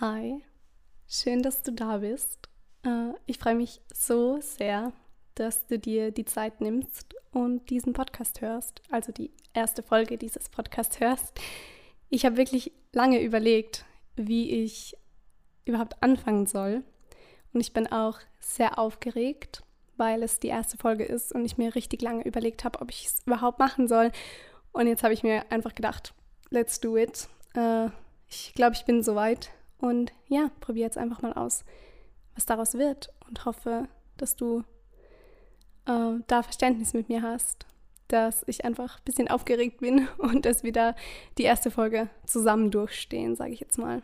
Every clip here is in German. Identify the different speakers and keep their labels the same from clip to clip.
Speaker 1: Hi, schön, dass du da bist. Äh, ich freue mich so sehr, dass du dir die Zeit nimmst und diesen Podcast hörst, also die erste Folge dieses Podcasts hörst. Ich habe wirklich lange überlegt, wie ich überhaupt anfangen soll. Und ich bin auch sehr aufgeregt, weil es die erste Folge ist und ich mir richtig lange überlegt habe, ob ich es überhaupt machen soll. Und jetzt habe ich mir einfach gedacht, let's do it. Äh, ich glaube, ich bin soweit. Und ja, probiere jetzt einfach mal aus, was daraus wird und hoffe, dass du äh, da Verständnis mit mir hast, dass ich einfach ein bisschen aufgeregt bin und dass wir da die erste Folge zusammen durchstehen, sage ich jetzt mal.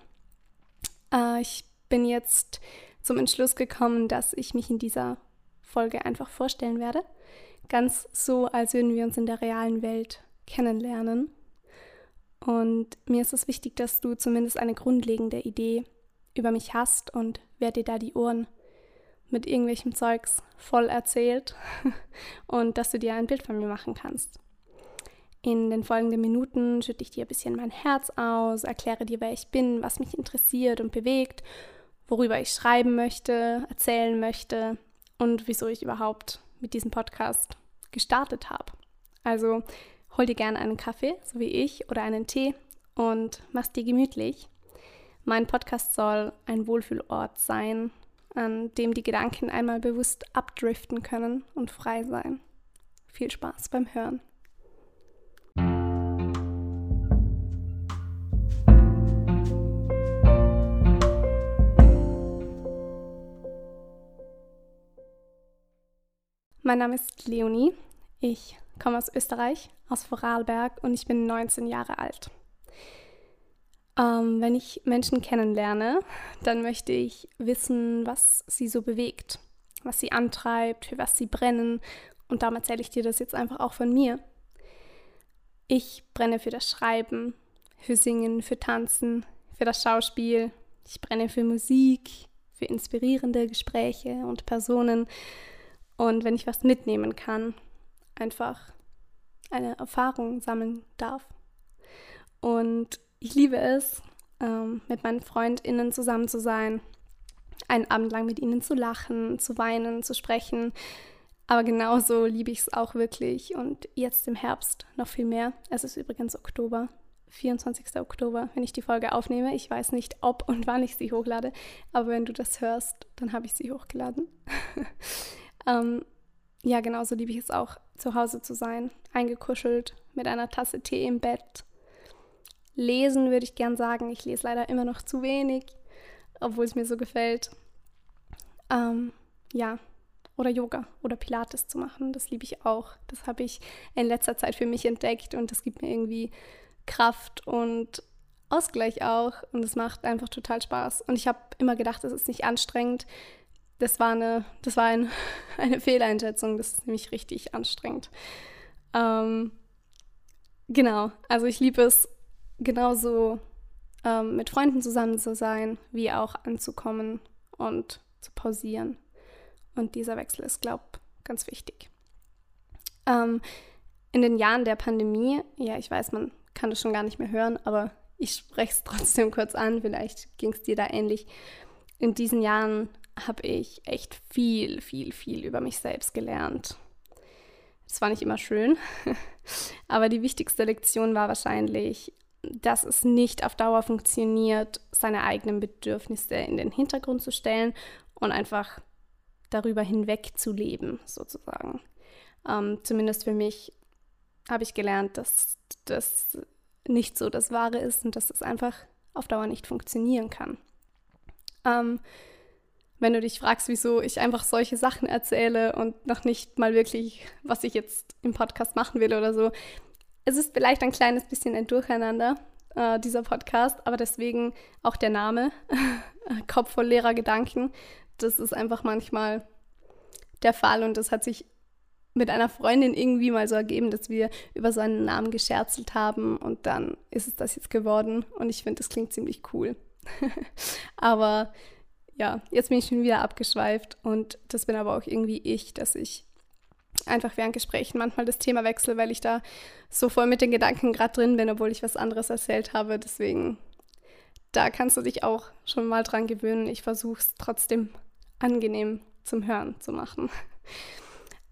Speaker 1: Äh, ich bin jetzt zum Entschluss gekommen, dass ich mich in dieser Folge einfach vorstellen werde. Ganz so, als würden wir uns in der realen Welt kennenlernen. Und mir ist es wichtig, dass du zumindest eine grundlegende Idee über mich hast und wer dir da die Ohren mit irgendwelchem Zeugs voll erzählt und dass du dir ein Bild von mir machen kannst. In den folgenden Minuten schütte ich dir ein bisschen mein Herz aus, erkläre dir, wer ich bin, was mich interessiert und bewegt, worüber ich schreiben möchte, erzählen möchte und wieso ich überhaupt mit diesem Podcast gestartet habe. Also hol dir gerne einen Kaffee, so wie ich, oder einen Tee und mach's dir gemütlich. Mein Podcast soll ein Wohlfühlort sein, an dem die Gedanken einmal bewusst abdriften können und frei sein. Viel Spaß beim Hören. Mein Name ist Leonie. Ich komme aus Österreich, aus Vorarlberg und ich bin 19 Jahre alt. Ähm, wenn ich Menschen kennenlerne, dann möchte ich wissen, was sie so bewegt, was sie antreibt, für was sie brennen. Und darum erzähle ich dir das jetzt einfach auch von mir. Ich brenne für das Schreiben, für Singen, für Tanzen, für das Schauspiel. Ich brenne für Musik, für inspirierende Gespräche und Personen. Und wenn ich was mitnehmen kann, einfach eine Erfahrung sammeln darf. Und ich liebe es, ähm, mit meinen FreundInnen zusammen zu sein, einen Abend lang mit ihnen zu lachen, zu weinen, zu sprechen. Aber genauso liebe ich es auch wirklich und jetzt im Herbst noch viel mehr. Es ist übrigens Oktober, 24. Oktober, wenn ich die Folge aufnehme. Ich weiß nicht, ob und wann ich sie hochlade, aber wenn du das hörst, dann habe ich sie hochgeladen. ähm, ja, genauso liebe ich es auch, zu Hause zu sein, eingekuschelt mit einer Tasse Tee im Bett Lesen würde ich gern sagen. Ich lese leider immer noch zu wenig, obwohl es mir so gefällt. Ähm, ja, oder Yoga oder Pilates zu machen, das liebe ich auch. Das habe ich in letzter Zeit für mich entdeckt und das gibt mir irgendwie Kraft und Ausgleich auch und es macht einfach total Spaß. Und ich habe immer gedacht, es ist nicht anstrengend. Das war eine, das war ein, eine Fehleinschätzung. Das ist nämlich richtig anstrengend. Ähm, genau, also ich liebe es, genauso ähm, mit Freunden zusammen zu sein, wie auch anzukommen und zu pausieren. Und dieser Wechsel ist, glaube ich, ganz wichtig. Ähm, in den Jahren der Pandemie, ja, ich weiß, man kann das schon gar nicht mehr hören, aber ich spreche es trotzdem kurz an, vielleicht ging es dir da ähnlich. In diesen Jahren habe ich echt viel, viel, viel über mich selbst gelernt. Es war nicht immer schön, aber die wichtigste Lektion war wahrscheinlich, dass es nicht auf Dauer funktioniert, seine eigenen Bedürfnisse in den Hintergrund zu stellen und einfach darüber hinweg zu leben, sozusagen. Ähm, zumindest für mich habe ich gelernt, dass das nicht so das Wahre ist und dass es einfach auf Dauer nicht funktionieren kann. Ähm, wenn du dich fragst, wieso ich einfach solche Sachen erzähle und noch nicht mal wirklich, was ich jetzt im Podcast machen will oder so, es ist vielleicht ein kleines bisschen ein Durcheinander, äh, dieser Podcast, aber deswegen auch der Name, Kopf voll leerer Gedanken. Das ist einfach manchmal der Fall und das hat sich mit einer Freundin irgendwie mal so ergeben, dass wir über so Namen gescherzelt haben und dann ist es das jetzt geworden und ich finde, das klingt ziemlich cool. aber ja, jetzt bin ich schon wieder abgeschweift und das bin aber auch irgendwie ich, dass ich einfach während Gesprächen manchmal das Thema wechsle, weil ich da so voll mit den Gedanken gerade drin bin, obwohl ich was anderes erzählt habe. Deswegen da kannst du dich auch schon mal dran gewöhnen. Ich versuche es trotzdem angenehm zum Hören zu machen.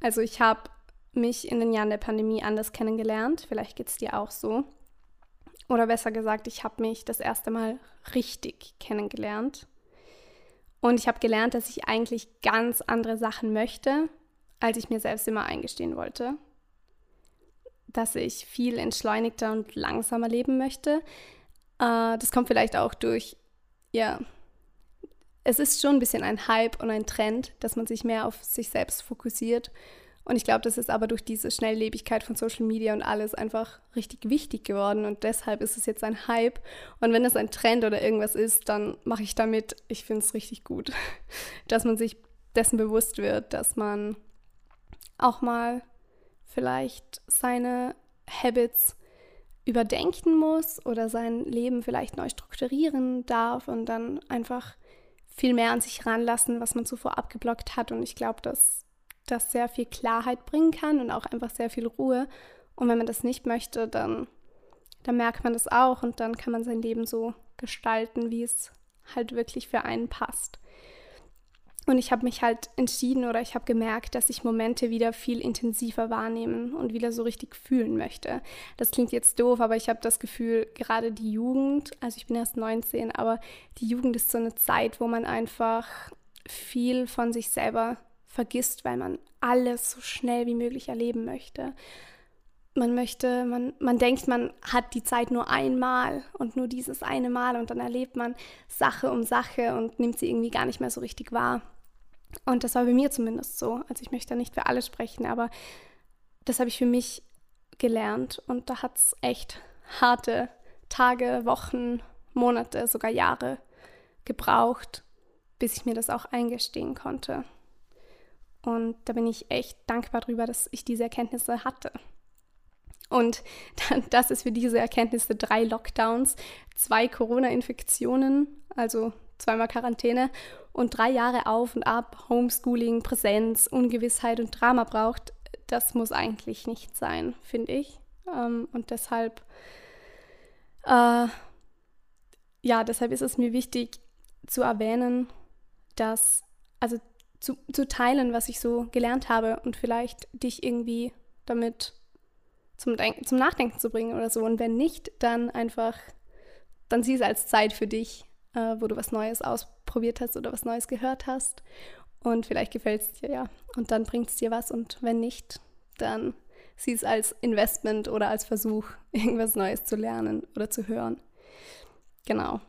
Speaker 1: Also ich habe mich in den Jahren der Pandemie anders kennengelernt. Vielleicht geht es dir auch so. Oder besser gesagt, ich habe mich das erste Mal richtig kennengelernt. Und ich habe gelernt, dass ich eigentlich ganz andere Sachen möchte, als ich mir selbst immer eingestehen wollte. Dass ich viel entschleunigter und langsamer leben möchte. Äh, das kommt vielleicht auch durch, ja, es ist schon ein bisschen ein Hype und ein Trend, dass man sich mehr auf sich selbst fokussiert. Und ich glaube, das ist aber durch diese Schnelllebigkeit von Social Media und alles einfach richtig wichtig geworden. Und deshalb ist es jetzt ein Hype. Und wenn es ein Trend oder irgendwas ist, dann mache ich damit. Ich finde es richtig gut, dass man sich dessen bewusst wird, dass man auch mal vielleicht seine Habits überdenken muss oder sein Leben vielleicht neu strukturieren darf und dann einfach viel mehr an sich ranlassen, was man zuvor abgeblockt hat. Und ich glaube, dass das sehr viel Klarheit bringen kann und auch einfach sehr viel Ruhe. Und wenn man das nicht möchte, dann, dann merkt man das auch und dann kann man sein Leben so gestalten, wie es halt wirklich für einen passt. Und ich habe mich halt entschieden oder ich habe gemerkt, dass ich Momente wieder viel intensiver wahrnehmen und wieder so richtig fühlen möchte. Das klingt jetzt doof, aber ich habe das Gefühl, gerade die Jugend, also ich bin erst 19, aber die Jugend ist so eine Zeit, wo man einfach viel von sich selber vergisst, weil man alles so schnell wie möglich erleben möchte. Man möchte, man, man denkt, man hat die Zeit nur einmal und nur dieses eine Mal und dann erlebt man Sache um Sache und nimmt sie irgendwie gar nicht mehr so richtig wahr. Und das war bei mir zumindest so. Also ich möchte nicht für alle sprechen, aber das habe ich für mich gelernt und da hat es echt harte Tage, Wochen, Monate, sogar Jahre gebraucht, bis ich mir das auch eingestehen konnte. Und da bin ich echt dankbar darüber, dass ich diese Erkenntnisse hatte. Und dann, das ist für diese Erkenntnisse drei Lockdowns, zwei Corona-Infektionen, also zweimal Quarantäne und drei Jahre auf und ab, Homeschooling, Präsenz, Ungewissheit und Drama braucht. Das muss eigentlich nicht sein, finde ich. Ähm, und deshalb, äh, ja, deshalb ist es mir wichtig zu erwähnen, dass, also zu, zu teilen, was ich so gelernt habe und vielleicht dich irgendwie damit zum, Denk zum Nachdenken zu bringen oder so. Und wenn nicht, dann einfach, dann sieh es als Zeit für dich, äh, wo du was Neues ausprobiert hast oder was Neues gehört hast. Und vielleicht gefällt es dir ja. Und dann bringt es dir was. Und wenn nicht, dann sieh es als Investment oder als Versuch, irgendwas Neues zu lernen oder zu hören. Genau.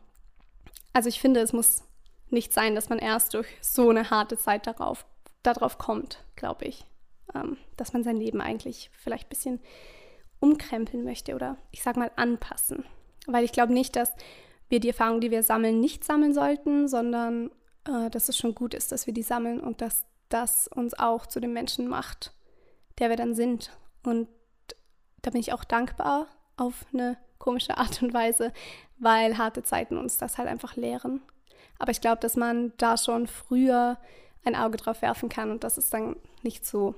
Speaker 1: Also ich finde, es muss nicht sein, dass man erst durch so eine harte Zeit darauf, darauf kommt, glaube ich. Ähm, dass man sein Leben eigentlich vielleicht ein bisschen umkrempeln möchte oder ich sag mal anpassen. Weil ich glaube nicht, dass wir die Erfahrungen, die wir sammeln, nicht sammeln sollten, sondern äh, dass es schon gut ist, dass wir die sammeln und dass das uns auch zu dem Menschen macht, der wir dann sind. Und da bin ich auch dankbar auf eine komische Art und Weise, weil harte Zeiten uns das halt einfach lehren aber ich glaube, dass man da schon früher ein Auge drauf werfen kann und dass es dann nicht so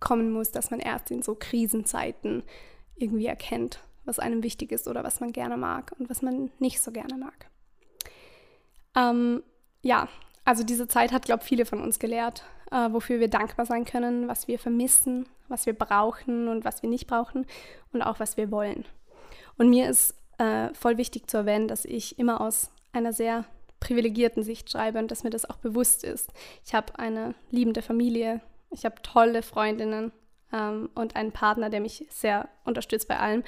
Speaker 1: kommen muss, dass man erst in so Krisenzeiten irgendwie erkennt, was einem wichtig ist oder was man gerne mag und was man nicht so gerne mag. Ähm, ja, also diese Zeit hat, glaube ich, viele von uns gelehrt, äh, wofür wir dankbar sein können, was wir vermissen, was wir brauchen und was wir nicht brauchen und auch was wir wollen. Und mir ist äh, voll wichtig zu erwähnen, dass ich immer aus einer sehr privilegierten Sicht schreibe und dass mir das auch bewusst ist. Ich habe eine liebende Familie, ich habe tolle Freundinnen ähm, und einen Partner, der mich sehr unterstützt bei allem.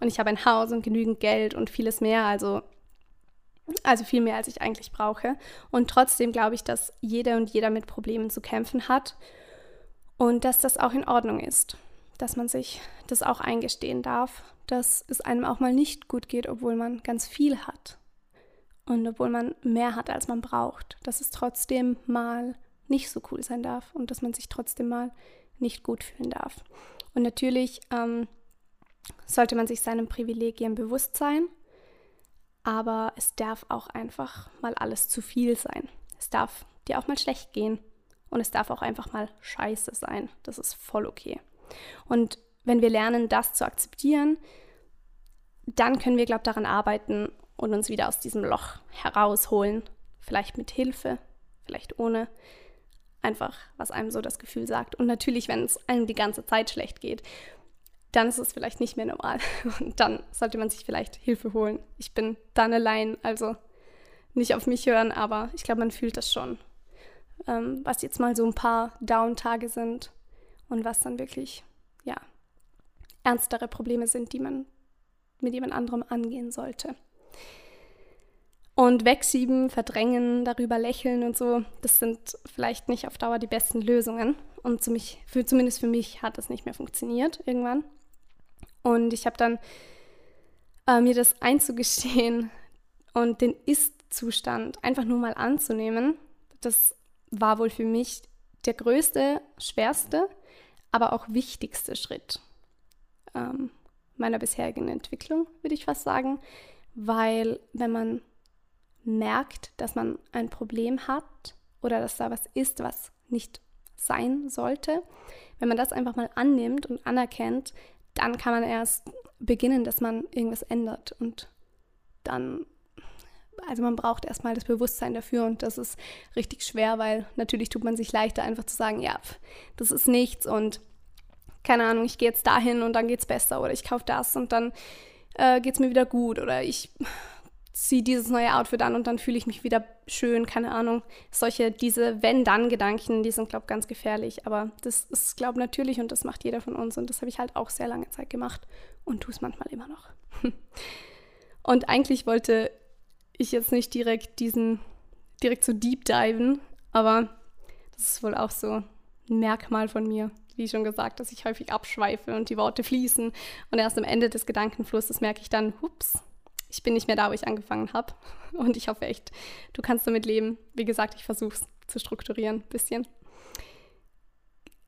Speaker 1: Und ich habe ein Haus und genügend Geld und vieles mehr, also, also viel mehr, als ich eigentlich brauche. Und trotzdem glaube ich, dass jeder und jeder mit Problemen zu kämpfen hat und dass das auch in Ordnung ist, dass man sich das auch eingestehen darf, dass es einem auch mal nicht gut geht, obwohl man ganz viel hat. Und obwohl man mehr hat, als man braucht, dass es trotzdem mal nicht so cool sein darf und dass man sich trotzdem mal nicht gut fühlen darf. Und natürlich ähm, sollte man sich seinen Privilegien bewusst sein, aber es darf auch einfach mal alles zu viel sein. Es darf dir auch mal schlecht gehen und es darf auch einfach mal scheiße sein. Das ist voll okay. Und wenn wir lernen, das zu akzeptieren, dann können wir, glaube ich, daran arbeiten, und uns wieder aus diesem Loch herausholen. Vielleicht mit Hilfe, vielleicht ohne. Einfach, was einem so das Gefühl sagt. Und natürlich, wenn es einem die ganze Zeit schlecht geht, dann ist es vielleicht nicht mehr normal. Und dann sollte man sich vielleicht Hilfe holen. Ich bin dann allein, also nicht auf mich hören, aber ich glaube, man fühlt das schon. Ähm, was jetzt mal so ein paar Down-Tage sind und was dann wirklich, ja, ernstere Probleme sind, die man mit jemand anderem angehen sollte. Und wegschieben, verdrängen, darüber lächeln und so, das sind vielleicht nicht auf Dauer die besten Lösungen. Und zu mich, für, zumindest für mich hat das nicht mehr funktioniert irgendwann. Und ich habe dann äh, mir das einzugestehen und den Ist-Zustand einfach nur mal anzunehmen, das war wohl für mich der größte, schwerste, aber auch wichtigste Schritt ähm, meiner bisherigen Entwicklung, würde ich fast sagen. Weil wenn man merkt, dass man ein Problem hat oder dass da was ist, was nicht sein sollte, wenn man das einfach mal annimmt und anerkennt, dann kann man erst beginnen, dass man irgendwas ändert. Und dann also man braucht erstmal das Bewusstsein dafür und das ist richtig schwer, weil natürlich tut man sich leichter, einfach zu sagen, ja, das ist nichts und keine Ahnung, ich gehe jetzt dahin und dann geht es besser oder ich kaufe das und dann äh, geht es mir wieder gut oder ich ziehe dieses neue Outfit an und dann fühle ich mich wieder schön, keine Ahnung. Solche, diese Wenn-Dann-Gedanken, die sind, glaube ich, ganz gefährlich. Aber das ist, glaube ich, natürlich und das macht jeder von uns. Und das habe ich halt auch sehr lange Zeit gemacht und tue es manchmal immer noch. und eigentlich wollte ich jetzt nicht direkt diesen, direkt so deep diven, aber das ist wohl auch so ein Merkmal von mir, wie schon gesagt, dass ich häufig abschweife und die Worte fließen. Und erst am Ende des Gedankenflusses merke ich dann, hups, ich bin nicht mehr da, wo ich angefangen habe. Und ich hoffe echt, du kannst damit leben. Wie gesagt, ich versuche es zu strukturieren ein bisschen.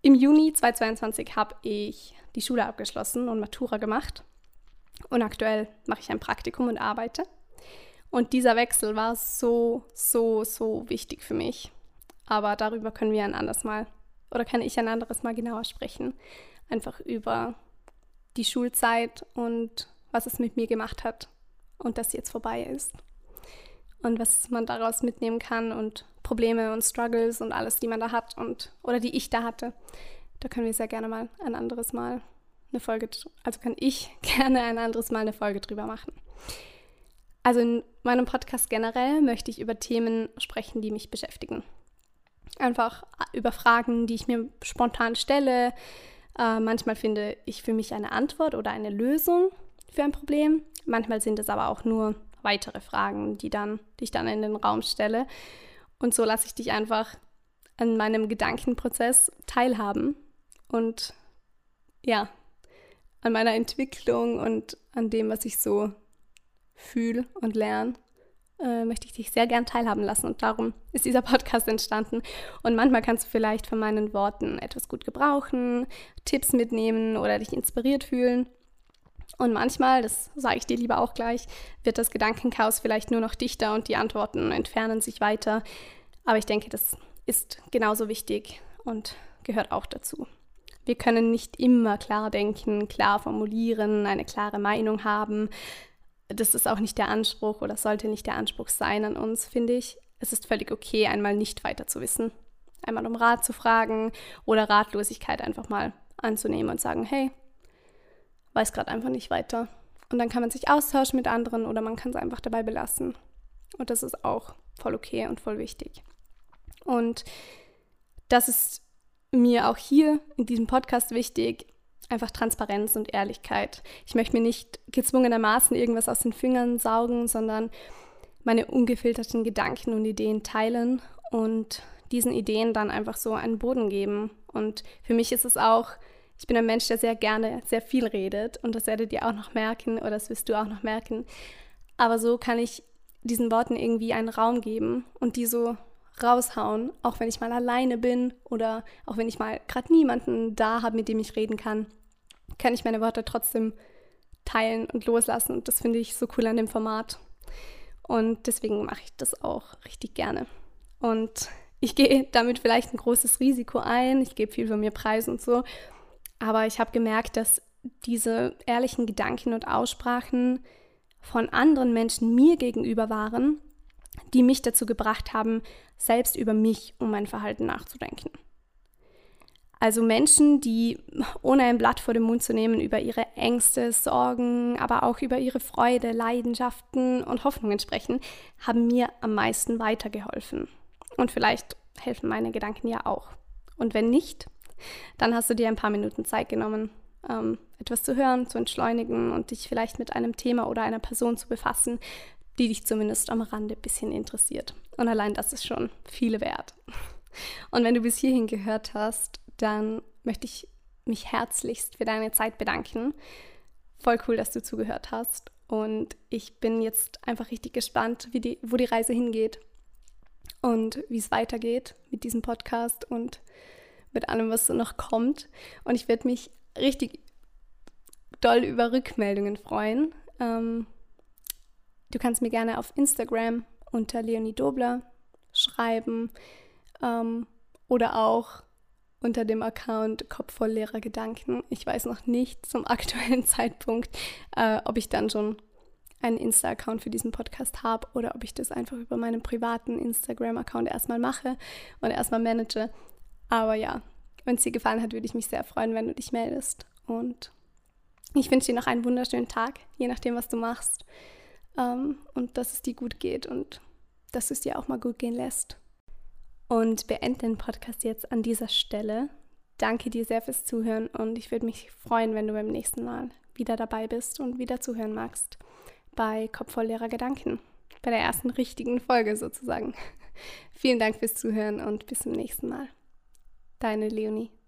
Speaker 1: Im Juni 2022 habe ich die Schule abgeschlossen und Matura gemacht. Und aktuell mache ich ein Praktikum und arbeite. Und dieser Wechsel war so, so, so wichtig für mich. Aber darüber können wir ein anderes Mal oder kann ich ein anderes Mal genauer sprechen. Einfach über die Schulzeit und was es mit mir gemacht hat und dass sie jetzt vorbei ist. Und was man daraus mitnehmen kann und Probleme und Struggles und alles, die man da hat und oder die ich da hatte. Da können wir sehr gerne mal ein anderes Mal eine Folge, also kann ich gerne ein anderes Mal eine Folge drüber machen. Also in meinem Podcast generell möchte ich über Themen sprechen, die mich beschäftigen. Einfach über Fragen, die ich mir spontan stelle. Äh, manchmal finde ich für mich eine Antwort oder eine Lösung für ein Problem. Manchmal sind es aber auch nur weitere Fragen, die, dann, die ich dann in den Raum stelle. Und so lasse ich dich einfach an meinem Gedankenprozess teilhaben und ja, an meiner Entwicklung und an dem, was ich so fühle und lerne, äh, möchte ich dich sehr gern teilhaben lassen. Und darum ist dieser Podcast entstanden. Und manchmal kannst du vielleicht von meinen Worten etwas gut gebrauchen, Tipps mitnehmen oder dich inspiriert fühlen. Und manchmal, das sage ich dir lieber auch gleich, wird das Gedankenchaos vielleicht nur noch dichter und die Antworten entfernen sich weiter. Aber ich denke, das ist genauso wichtig und gehört auch dazu. Wir können nicht immer klar denken, klar formulieren, eine klare Meinung haben. Das ist auch nicht der Anspruch oder sollte nicht der Anspruch sein an uns, finde ich. Es ist völlig okay, einmal nicht weiter zu wissen. Einmal um Rat zu fragen oder Ratlosigkeit einfach mal anzunehmen und sagen, hey, weiß gerade einfach nicht weiter. Und dann kann man sich austauschen mit anderen oder man kann es einfach dabei belassen. Und das ist auch voll okay und voll wichtig. Und das ist mir auch hier in diesem Podcast wichtig, einfach Transparenz und Ehrlichkeit. Ich möchte mir nicht gezwungenermaßen irgendwas aus den Fingern saugen, sondern meine ungefilterten Gedanken und Ideen teilen und diesen Ideen dann einfach so einen Boden geben. Und für mich ist es auch ich bin ein Mensch, der sehr gerne sehr viel redet und das werdet ihr auch noch merken oder das wirst du auch noch merken. Aber so kann ich diesen Worten irgendwie einen Raum geben und die so raushauen, auch wenn ich mal alleine bin oder auch wenn ich mal gerade niemanden da habe, mit dem ich reden kann, kann ich meine Worte trotzdem teilen und loslassen. Und das finde ich so cool an dem Format. Und deswegen mache ich das auch richtig gerne. Und ich gehe damit vielleicht ein großes Risiko ein. Ich gebe viel von mir preis und so. Aber ich habe gemerkt, dass diese ehrlichen Gedanken und Aussprachen von anderen Menschen mir gegenüber waren, die mich dazu gebracht haben, selbst über mich und mein Verhalten nachzudenken. Also Menschen, die ohne ein Blatt vor den Mund zu nehmen über ihre Ängste, Sorgen, aber auch über ihre Freude, Leidenschaften und Hoffnungen sprechen, haben mir am meisten weitergeholfen. Und vielleicht helfen meine Gedanken ja auch. Und wenn nicht, dann hast du dir ein paar Minuten Zeit genommen, ähm, etwas zu hören, zu entschleunigen und dich vielleicht mit einem Thema oder einer Person zu befassen, die dich zumindest am Rande ein bisschen interessiert. Und allein das ist schon viele wert. Und wenn du bis hierhin gehört hast, dann möchte ich mich herzlichst für deine Zeit bedanken. Voll cool, dass du zugehört hast. Und ich bin jetzt einfach richtig gespannt, wie die, wo die Reise hingeht und wie es weitergeht mit diesem Podcast und mit allem, was so noch kommt. Und ich werde mich richtig doll über Rückmeldungen freuen. Ähm, du kannst mir gerne auf Instagram unter Leonie Dobler schreiben ähm, oder auch unter dem Account Kopf voll leerer Gedanken. Ich weiß noch nicht zum aktuellen Zeitpunkt, äh, ob ich dann schon einen Insta-Account für diesen Podcast habe oder ob ich das einfach über meinen privaten Instagram-Account erstmal mache und erstmal manage. Aber ja, wenn es dir gefallen hat, würde ich mich sehr freuen, wenn du dich meldest. Und ich wünsche dir noch einen wunderschönen Tag, je nachdem, was du machst. Ähm, und dass es dir gut geht und dass es dir auch mal gut gehen lässt. Und beende den Podcast jetzt an dieser Stelle. Danke dir sehr fürs Zuhören und ich würde mich freuen, wenn du beim nächsten Mal wieder dabei bist und wieder zuhören magst bei Kopf voll leerer Gedanken, bei der ersten richtigen Folge sozusagen. Vielen Dank fürs Zuhören und bis zum nächsten Mal. Deine Leonie.